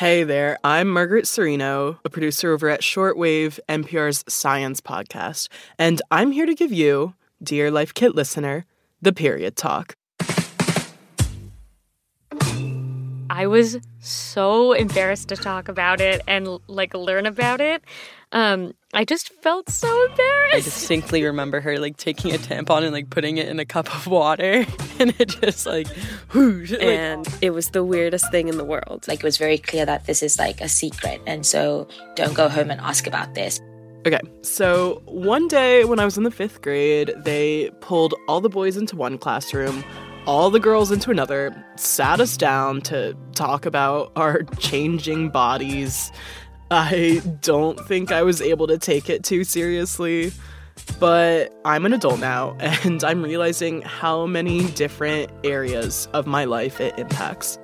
Hey there, I'm Margaret Cirino, a producer over at Shortwave, NPR's science podcast, and I'm here to give you, dear Life Kit listener, the period talk. I was so embarrassed to talk about it and like learn about it. Um, I just felt so embarrassed. I distinctly remember her like taking a tampon and like putting it in a cup of water, and it just like, whoosh, like and it was the weirdest thing in the world. Like it was very clear that this is like a secret, and so don't go home and ask about this. Okay, so one day when I was in the fifth grade, they pulled all the boys into one classroom, all the girls into another, sat us down to talk about our changing bodies. I don't think I was able to take it too seriously, but I'm an adult now and I'm realizing how many different areas of my life it impacts.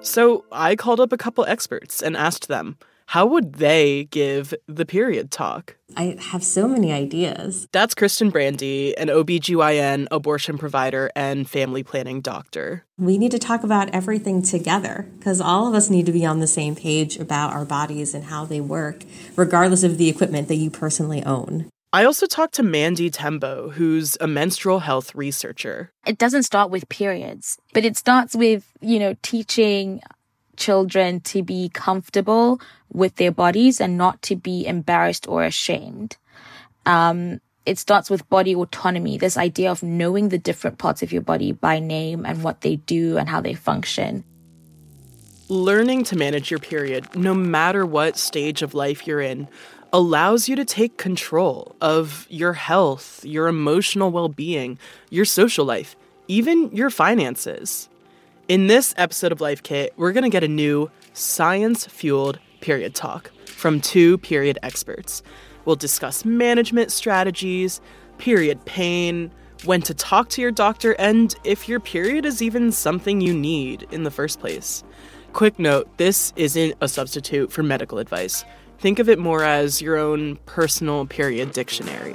So I called up a couple experts and asked them, how would they give the period talk? I have so many ideas. That's Kristyn Brandi, an OBGYN, abortion provider, and family planning doctor. We need to talk about everything together because all of us need to be on the same page about our bodies and how they work, regardless of the equipment that you personally own. I also talked to Mandy Tembo, who's a menstrual health researcher. It doesn't start with periods, but it starts with, you know, teaching children to be comfortable with their bodies and not to be embarrassed or ashamed. Um, it starts with body autonomy, this idea of knowing the different parts of your body by name and what they do and how they function. Learning to manage your period, no matter what stage of life you're in, allows you to take control of your health, your emotional well being, your social life, even your finances. In this episode of Life Kit, we're going to get a new science fueled period talk from two period experts. We'll discuss management strategies, period pain, when to talk to your doctor, and if your period is even something you need in the first place. Quick note this isn't a substitute for medical advice. Think of it more as your own personal period dictionary.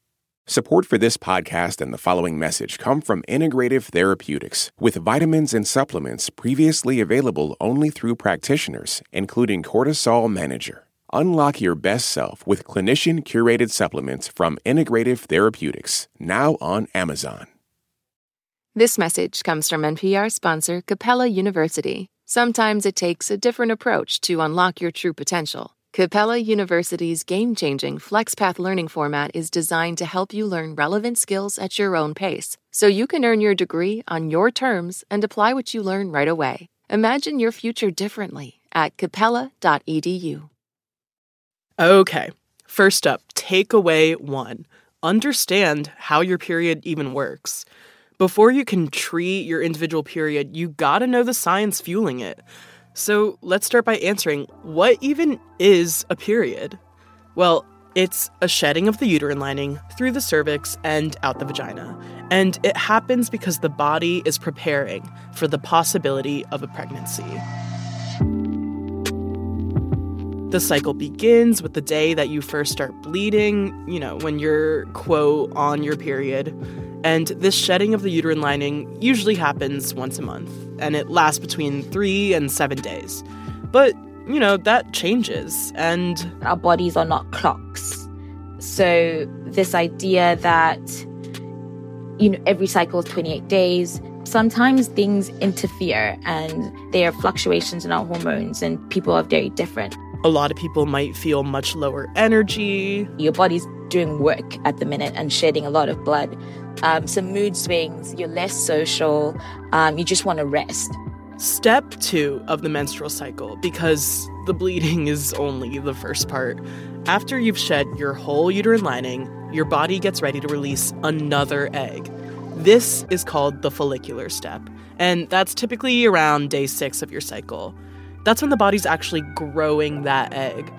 Support for this podcast and the following message come from Integrative Therapeutics, with vitamins and supplements previously available only through practitioners, including Cortisol Manager. Unlock your best self with clinician curated supplements from Integrative Therapeutics, now on Amazon. This message comes from NPR sponsor Capella University. Sometimes it takes a different approach to unlock your true potential. Capella University's game changing FlexPath learning format is designed to help you learn relevant skills at your own pace, so you can earn your degree on your terms and apply what you learn right away. Imagine your future differently at capella.edu. Okay, first up, takeaway one understand how your period even works. Before you can treat your individual period, you gotta know the science fueling it. So let's start by answering what even is a period? Well, it's a shedding of the uterine lining through the cervix and out the vagina. And it happens because the body is preparing for the possibility of a pregnancy. The cycle begins with the day that you first start bleeding, you know, when you're, quote, on your period. And this shedding of the uterine lining usually happens once a month, and it lasts between three and seven days. But, you know, that changes, and. Our bodies are not clocks. So, this idea that you know, every cycle is 28 days. Sometimes things interfere and there are fluctuations in our hormones, and people are very different. A lot of people might feel much lower energy. Your body's doing work at the minute and shedding a lot of blood. Um, some mood swings, you're less social, um, you just want to rest. Step two of the menstrual cycle, because the bleeding is only the first part. After you've shed your whole uterine lining, your body gets ready to release another egg. This is called the follicular step, and that's typically around day six of your cycle. That's when the body's actually growing that egg.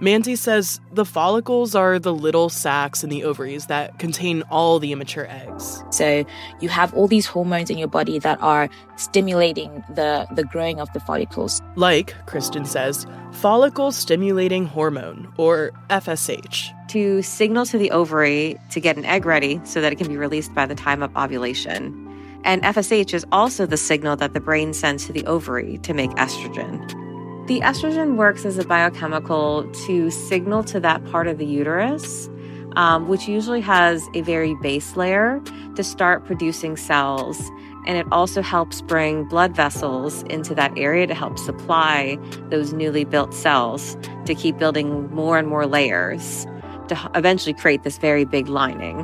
Mandy says the follicles are the little sacs in the ovaries that contain all the immature eggs. So you have all these hormones in your body that are stimulating the, the growing of the follicles. Like, Kristyn says, follicle stimulating hormone, or FSH. To signal to the ovary to get an egg ready so that it can be released by the time of ovulation. And FSH is also the signal that the brain sends to the ovary to make estrogen. The estrogen works as a biochemical to signal to that part of the uterus, um, which usually has a very base layer, to start producing cells. And it also helps bring blood vessels into that area to help supply those newly built cells to keep building more and more layers to eventually create this very big lining.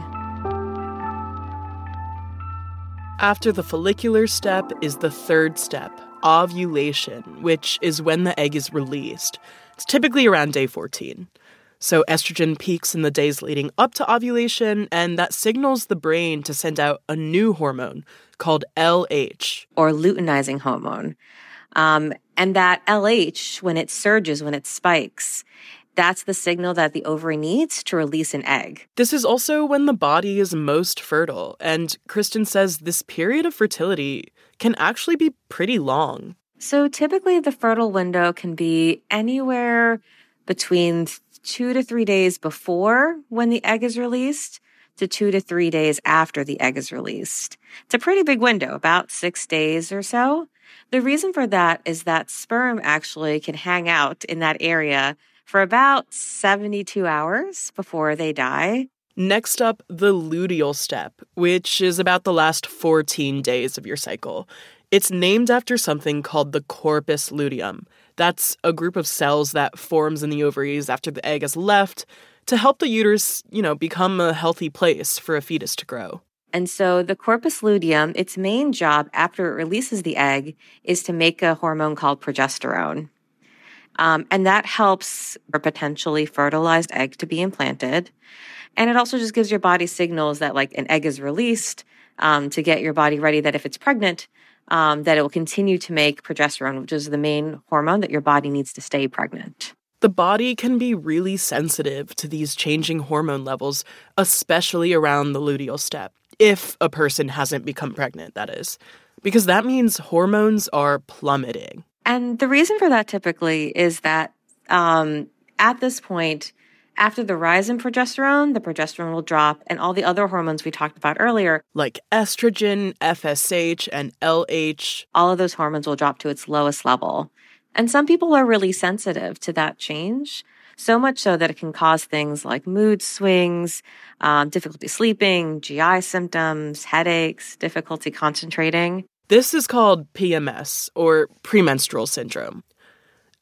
After the follicular step is the third step, ovulation, which is when the egg is released. It's typically around day 14. So estrogen peaks in the days leading up to ovulation, and that signals the brain to send out a new hormone called LH. Or luteinizing hormone. Um, and that LH, when it surges, when it spikes, that's the signal that the ovary needs to release an egg. This is also when the body is most fertile, and Kristyn says this period of fertility can actually be pretty long. So typically, the fertile window can be anywhere between two to three days before when the egg is released to two to three days after the egg is released. It's a pretty big window, about six days or so. The reason for that is that sperm actually can hang out in that area for about 72 hours before they die. Next up, the luteal step, which is about the last 14 days of your cycle. It's named after something called the corpus luteum. That's a group of cells that forms in the ovaries after the egg has left to help the uterus, you know, become a healthy place for a fetus to grow. And so the corpus luteum, its main job after it releases the egg is to make a hormone called progesterone. Um, and that helps a potentially fertilized egg to be implanted. And it also just gives your body signals that like an egg is released um, to get your body ready that if it's pregnant, um, that it will continue to make progesterone, which is the main hormone that your body needs to stay pregnant. The body can be really sensitive to these changing hormone levels, especially around the luteal step, if a person hasn't become pregnant, that is, because that means hormones are plummeting. And the reason for that typically is that um, at this point, after the rise in progesterone, the progesterone will drop, and all the other hormones we talked about earlier, like estrogen, FSH, and LH, all of those hormones will drop to its lowest level. And some people are really sensitive to that change, so much so that it can cause things like mood swings, um, difficulty sleeping, GI symptoms, headaches, difficulty concentrating. This is called PMS, or premenstrual syndrome.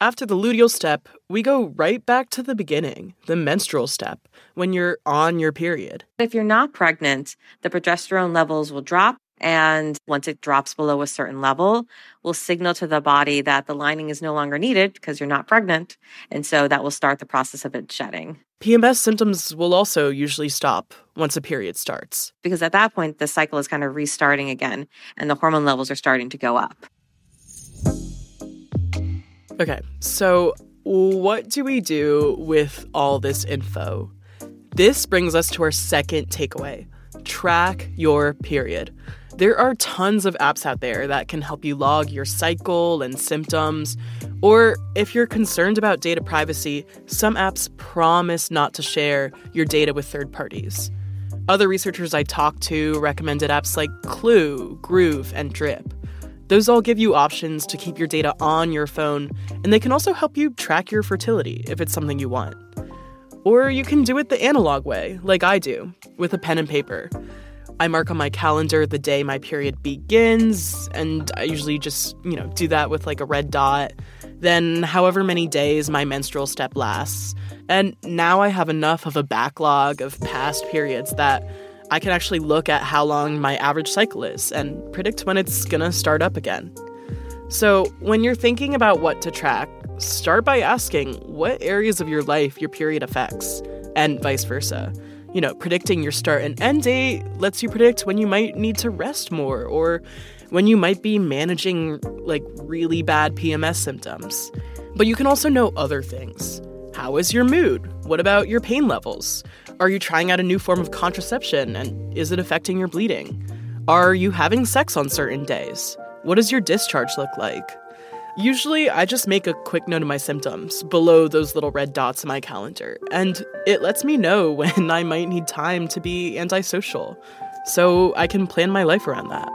After the luteal step, we go right back to the beginning, the menstrual step, when you're on your period. If you're not pregnant, the progesterone levels will drop. And once it drops below a certain level, will signal to the body that the lining is no longer needed because you're not pregnant. And so that will start the process of it shedding. PMS symptoms will also usually stop once a period starts. Because at that point, the cycle is kind of restarting again and the hormone levels are starting to go up. Okay, so what do we do with all this info? This brings us to our second takeaway track your period. There are tons of apps out there that can help you log your cycle and symptoms. Or if you're concerned about data privacy, some apps promise not to share your data with third parties. Other researchers I talked to recommended apps like Clue, Groove, and Drip. Those all give you options to keep your data on your phone, and they can also help you track your fertility if it's something you want. Or you can do it the analog way, like I do, with a pen and paper. I mark on my calendar the day my period begins, and I usually just, you know, do that with like a red dot. Then, however many days my menstrual step lasts. And now I have enough of a backlog of past periods that I can actually look at how long my average cycle is and predict when it's gonna start up again. So, when you're thinking about what to track, start by asking what areas of your life your period affects, and vice versa. You know, predicting your start and end date lets you predict when you might need to rest more or when you might be managing like really bad PMS symptoms. But you can also know other things. How is your mood? What about your pain levels? Are you trying out a new form of contraception and is it affecting your bleeding? Are you having sex on certain days? What does your discharge look like? Usually, I just make a quick note of my symptoms below those little red dots in my calendar, and it lets me know when I might need time to be antisocial, so I can plan my life around that.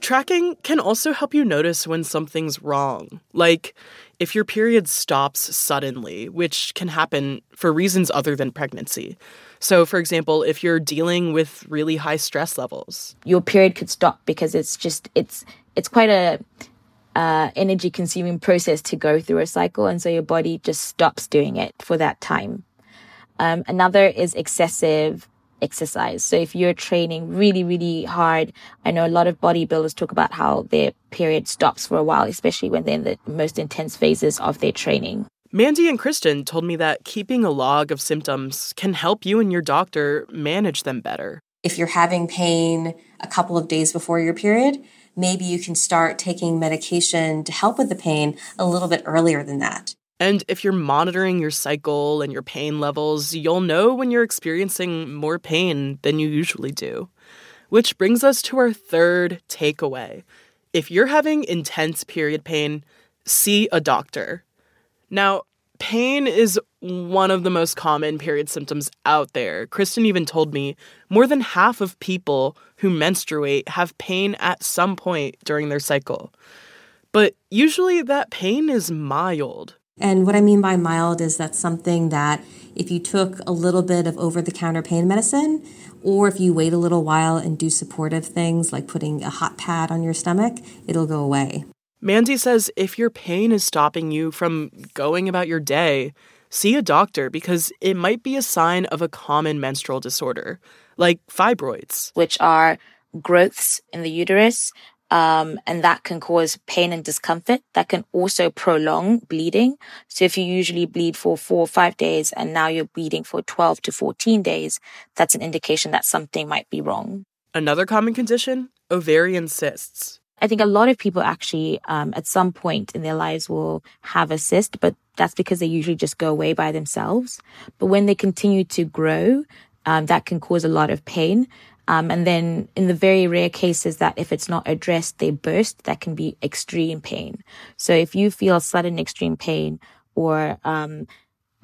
Tracking can also help you notice when something's wrong, like if your period stops suddenly, which can happen for reasons other than pregnancy. So, for example, if you're dealing with really high stress levels, your period could stop because it's just it's it's quite a uh, energy consuming process to go through a cycle, and so your body just stops doing it for that time. Um, another is excessive exercise. So if you're training really, really hard, I know a lot of bodybuilders talk about how their period stops for a while, especially when they're in the most intense phases of their training. Mandy and Kristyn told me that keeping a log of symptoms can help you and your doctor manage them better. If you're having pain a couple of days before your period, maybe you can start taking medication to help with the pain a little bit earlier than that. And if you're monitoring your cycle and your pain levels, you'll know when you're experiencing more pain than you usually do. Which brings us to our third takeaway. If you're having intense period pain, see a doctor. Now, pain is one of the most common period symptoms out there. Kristyn even told me more than half of people who menstruate have pain at some point during their cycle. But usually that pain is mild. And what I mean by mild is that something that if you took a little bit of over the counter pain medicine, or if you wait a little while and do supportive things like putting a hot pad on your stomach, it'll go away. Mandy says if your pain is stopping you from going about your day, see a doctor because it might be a sign of a common menstrual disorder, like fibroids, which are growths in the uterus. Um, and that can cause pain and discomfort. That can also prolong bleeding. So if you usually bleed for four or five days and now you're bleeding for 12 to 14 days, that's an indication that something might be wrong. Another common condition ovarian cysts. I think a lot of people actually, um, at some point in their lives will have a cyst, but that's because they usually just go away by themselves. But when they continue to grow, um, that can cause a lot of pain. Um, and then in the very rare cases that if it's not addressed, they burst, that can be extreme pain. So if you feel sudden extreme pain or, um,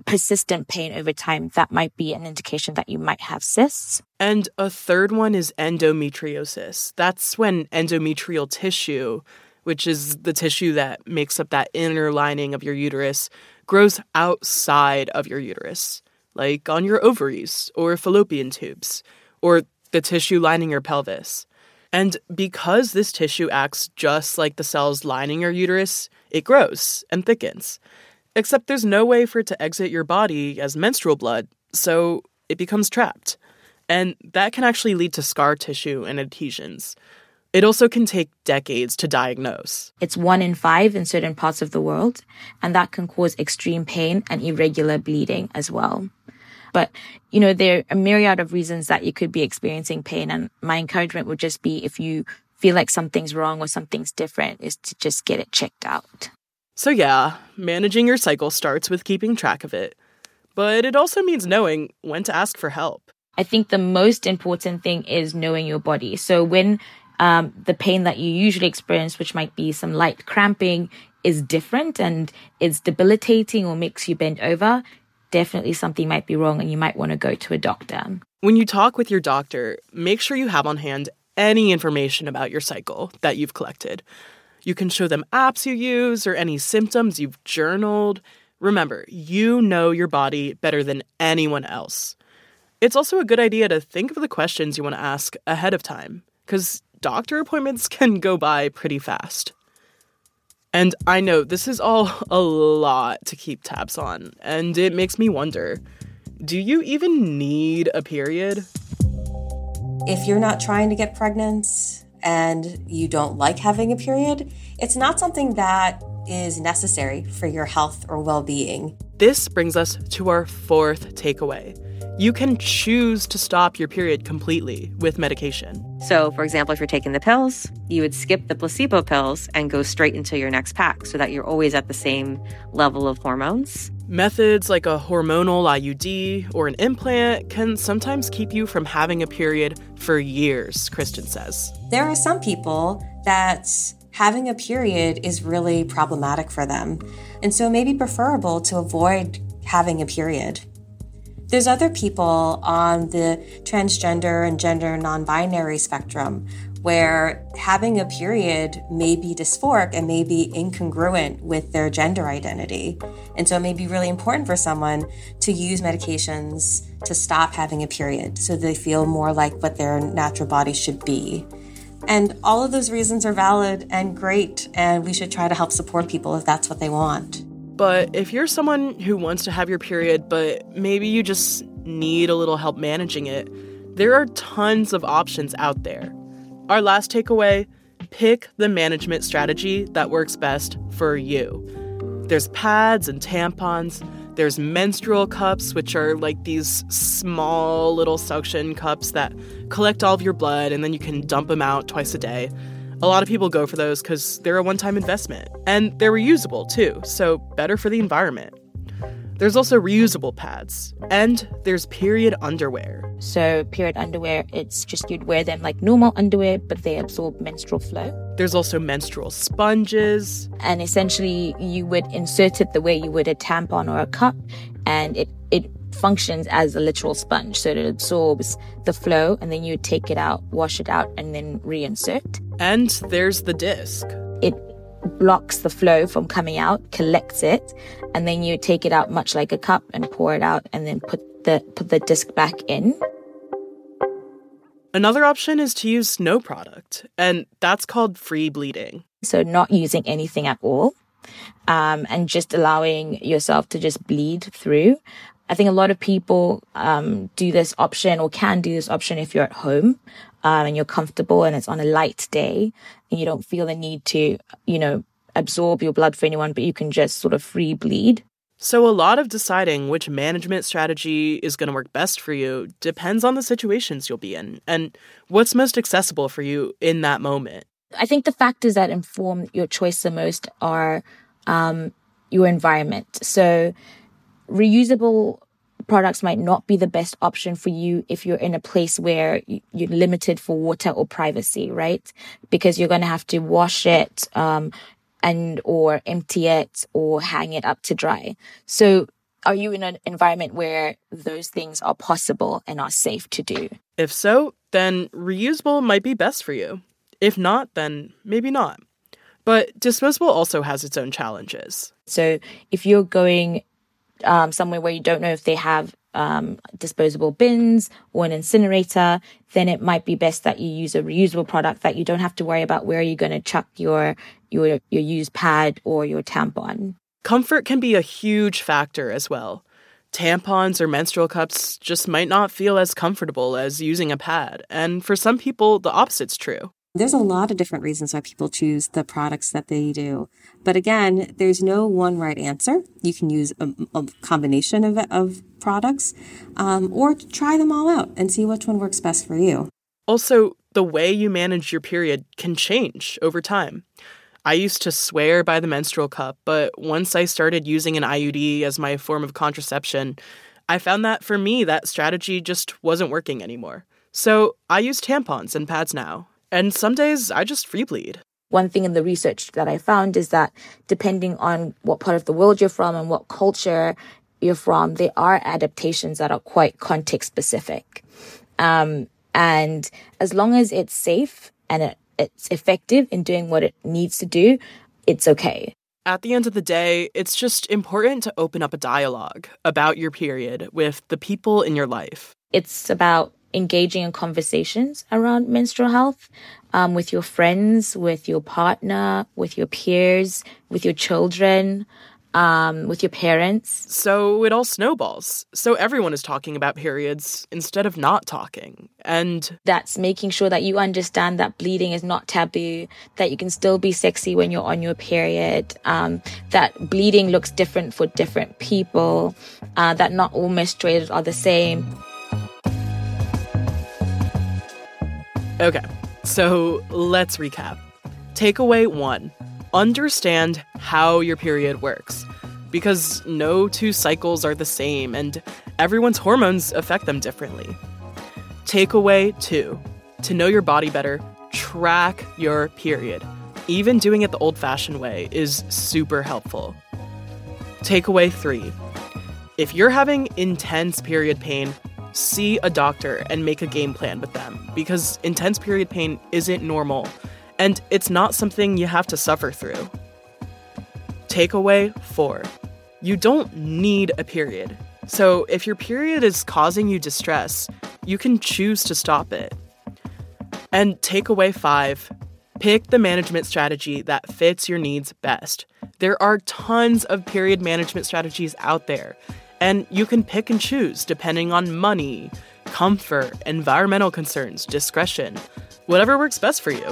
persistent pain over time, that might be an indication that you might have cysts. And a third one is endometriosis. That's when endometrial tissue, which is the tissue that makes up that inner lining of your uterus, grows outside of your uterus, like on your ovaries or fallopian tubes, or the tissue lining your pelvis. And because this tissue acts just like the cells lining your uterus, it grows and thickens. Except there's no way for it to exit your body as menstrual blood, so it becomes trapped. And that can actually lead to scar tissue and adhesions. It also can take decades to diagnose. It's one in five in certain parts of the world, and that can cause extreme pain and irregular bleeding as well. But, you know, there are a myriad of reasons that you could be experiencing pain. And my encouragement would just be if you feel like something's wrong or something's different is to just get it checked out. So, yeah, managing your cycle starts with keeping track of it, but it also means knowing when to ask for help. I think the most important thing is knowing your body. So, when um, the pain that you usually experience, which might be some light cramping, is different and is debilitating or makes you bend over, definitely something might be wrong and you might want to go to a doctor. When you talk with your doctor, make sure you have on hand any information about your cycle that you've collected. You can show them apps you use or any symptoms you've journaled. Remember, you know your body better than anyone else. It's also a good idea to think of the questions you want to ask ahead of time, because doctor appointments can go by pretty fast. And I know this is all a lot to keep tabs on, and it makes me wonder do you even need a period? If you're not trying to get pregnant and you don't like having a period, it's not something that is necessary for your health or well being. This brings us to our fourth takeaway. You can choose to stop your period completely with medication. So, for example, if you're taking the pills, you would skip the placebo pills and go straight into your next pack so that you're always at the same level of hormones. Methods like a hormonal IUD or an implant can sometimes keep you from having a period for years, Kristyn says. There are some people that having a period is really problematic for them, and so it may be preferable to avoid having a period. There's other people on the transgender and gender non binary spectrum where having a period may be dysphoric and may be incongruent with their gender identity. And so it may be really important for someone to use medications to stop having a period so they feel more like what their natural body should be. And all of those reasons are valid and great, and we should try to help support people if that's what they want. But if you're someone who wants to have your period, but maybe you just need a little help managing it, there are tons of options out there. Our last takeaway pick the management strategy that works best for you. There's pads and tampons. There's menstrual cups, which are like these small little suction cups that collect all of your blood and then you can dump them out twice a day. A lot of people go for those because they're a one time investment and they're reusable too, so better for the environment. There's also reusable pads, and there's period underwear. So, period underwear, it's just you'd wear them like normal underwear, but they absorb menstrual flow. There's also menstrual sponges. And essentially, you would insert it the way you would a tampon or a cup, and it, it functions as a literal sponge. So it absorbs the flow and then you take it out, wash it out, and then reinsert. And there's the disc. It blocks the flow from coming out, collects it, and then you take it out much like a cup and pour it out and then put the put the disc back in. Another option is to use no product, and that's called free bleeding. So not using anything at all. Um, and just allowing yourself to just bleed through. I think a lot of people um, do this option or can do this option if you're at home um, and you're comfortable and it's on a light day and you don't feel the need to, you know, absorb your blood for anyone, but you can just sort of free bleed. So, a lot of deciding which management strategy is going to work best for you depends on the situations you'll be in and what's most accessible for you in that moment. I think the factors that inform your choice the most are um, your environment. So, reusable products might not be the best option for you if you're in a place where you're limited for water or privacy, right? Because you're going to have to wash it, um, and or empty it or hang it up to dry. So are you in an environment where those things are possible and are safe to do? If so, then reusable might be best for you. If not, then maybe not. But disposable also has its own challenges. So if you're going um, somewhere where you don't know if they have um, disposable bins or an incinerator, then it might be best that you use a reusable product that you don't have to worry about where you're going to chuck your your your used pad or your tampon. Comfort can be a huge factor as well. Tampons or menstrual cups just might not feel as comfortable as using a pad, and for some people, the opposite's true. There's a lot of different reasons why people choose the products that they do. But again, there's no one right answer. You can use a, a combination of, of products um, or try them all out and see which one works best for you. Also, the way you manage your period can change over time. I used to swear by the menstrual cup, but once I started using an IUD as my form of contraception, I found that for me, that strategy just wasn't working anymore. So I use tampons and pads now, and some days I just free bleed. One thing in the research that I found is that depending on what part of the world you're from and what culture you're from, there are adaptations that are quite context specific. Um, and as long as it's safe and it, it's effective in doing what it needs to do, it's okay. At the end of the day, it's just important to open up a dialogue about your period with the people in your life it's about engaging in conversations around menstrual health um, with your friends, with your partner, with your peers, with your children, um, with your parents. So it all snowballs. So everyone is talking about periods instead of not talking. And that's making sure that you understand that bleeding is not taboo, that you can still be sexy when you're on your period, um, that bleeding looks different for different people, uh, that not all menstruators are the same. Okay, so let's recap. Takeaway one understand how your period works because no two cycles are the same and everyone's hormones affect them differently. Takeaway two to know your body better, track your period. Even doing it the old fashioned way is super helpful. Takeaway three if you're having intense period pain, see a doctor and make a game plan with them because intense period pain isn't normal and it's not something you have to suffer through. Takeaway four you don't need a period. So if your period is causing you distress, you can choose to stop it. And takeaway five pick the management strategy that fits your needs best. There are tons of period management strategies out there, and you can pick and choose depending on money, comfort, environmental concerns, discretion, whatever works best for you.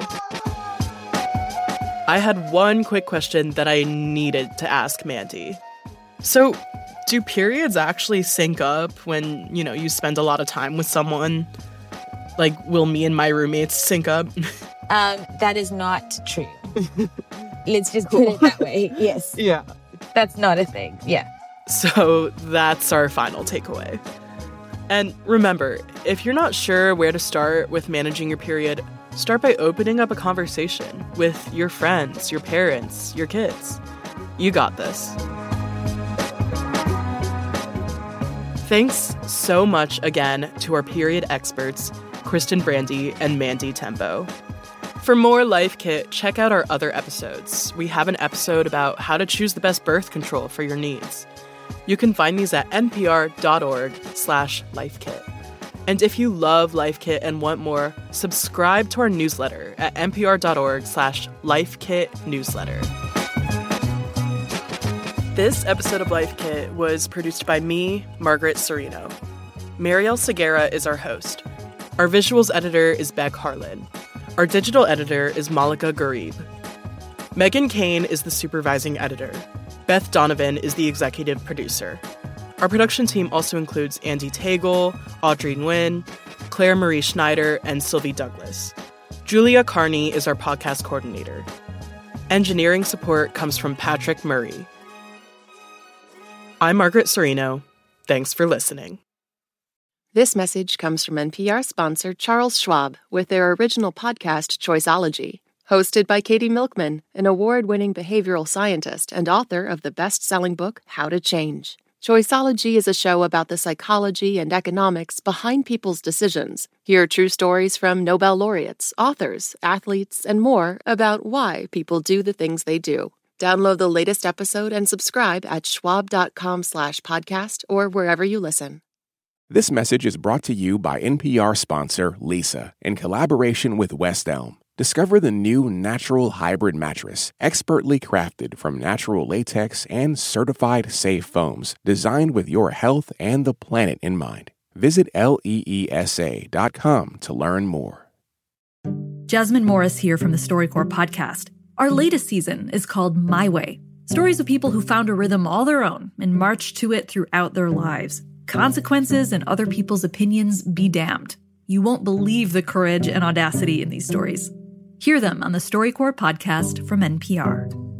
I had one quick question that I needed to ask Mandy. So, do periods actually sync up when, you know, you spend a lot of time with someone? Like, will me and my roommates sync up? Um, that is not true. Let's just put it that way. Yes. Yeah. That's not a thing. Yeah. So that's our final takeaway. And remember, if you're not sure where to start with managing your period, start by opening up a conversation with your friends, your parents, your kids. You got this. Thanks so much again to our period experts, Kristyn Brandi and Mandy Tembo. For more Life Kit, check out our other episodes. We have an episode about how to choose the best birth control for your needs. You can find these at npr.org slash lifekit. And if you love Life Kit and want more, subscribe to our newsletter at npr.org slash lifekit newsletter. This episode of Life Kit was produced by me, Margaret Cirino. Marielle Segarra is our host. Our visuals editor is Beck Harlan. Our digital editor is Malika Gharib. Meghan Keane is the supervising editor. Beth Donovan is the executive producer. Our production team also includes Andy Tagle, Audrey Nguyen, Clare Marie Schneider, and Sylvie Douglis. Julia Carney is our podcast coordinator. Engineering support comes from Patrick Murray. I'm Margaret Cirino. Thanks for listening. This message comes from NPR sponsor Charles Schwab with their original podcast, Choiceology. Hosted by Katie Milkman, an award winning behavioral scientist and author of the best selling book, How to Change. Choiceology is a show about the psychology and economics behind people's decisions. Hear true stories from Nobel laureates, authors, athletes, and more about why people do the things they do. Download the latest episode and subscribe at schwab.com slash podcast or wherever you listen. This message is brought to you by NPR sponsor Leesa in collaboration with West Elm. Discover the new natural hybrid mattress, expertly crafted from natural latex and certified safe foams, designed with your health and the planet in mind. Visit leesa.com to learn more. Jasmine Morris here from the StoryCorps podcast. Our latest season is called My Way stories of people who found a rhythm all their own and marched to it throughout their lives. Consequences and other people's opinions be damned. You won't believe the courage and audacity in these stories. Hear them on the StoryCorps podcast from NPR.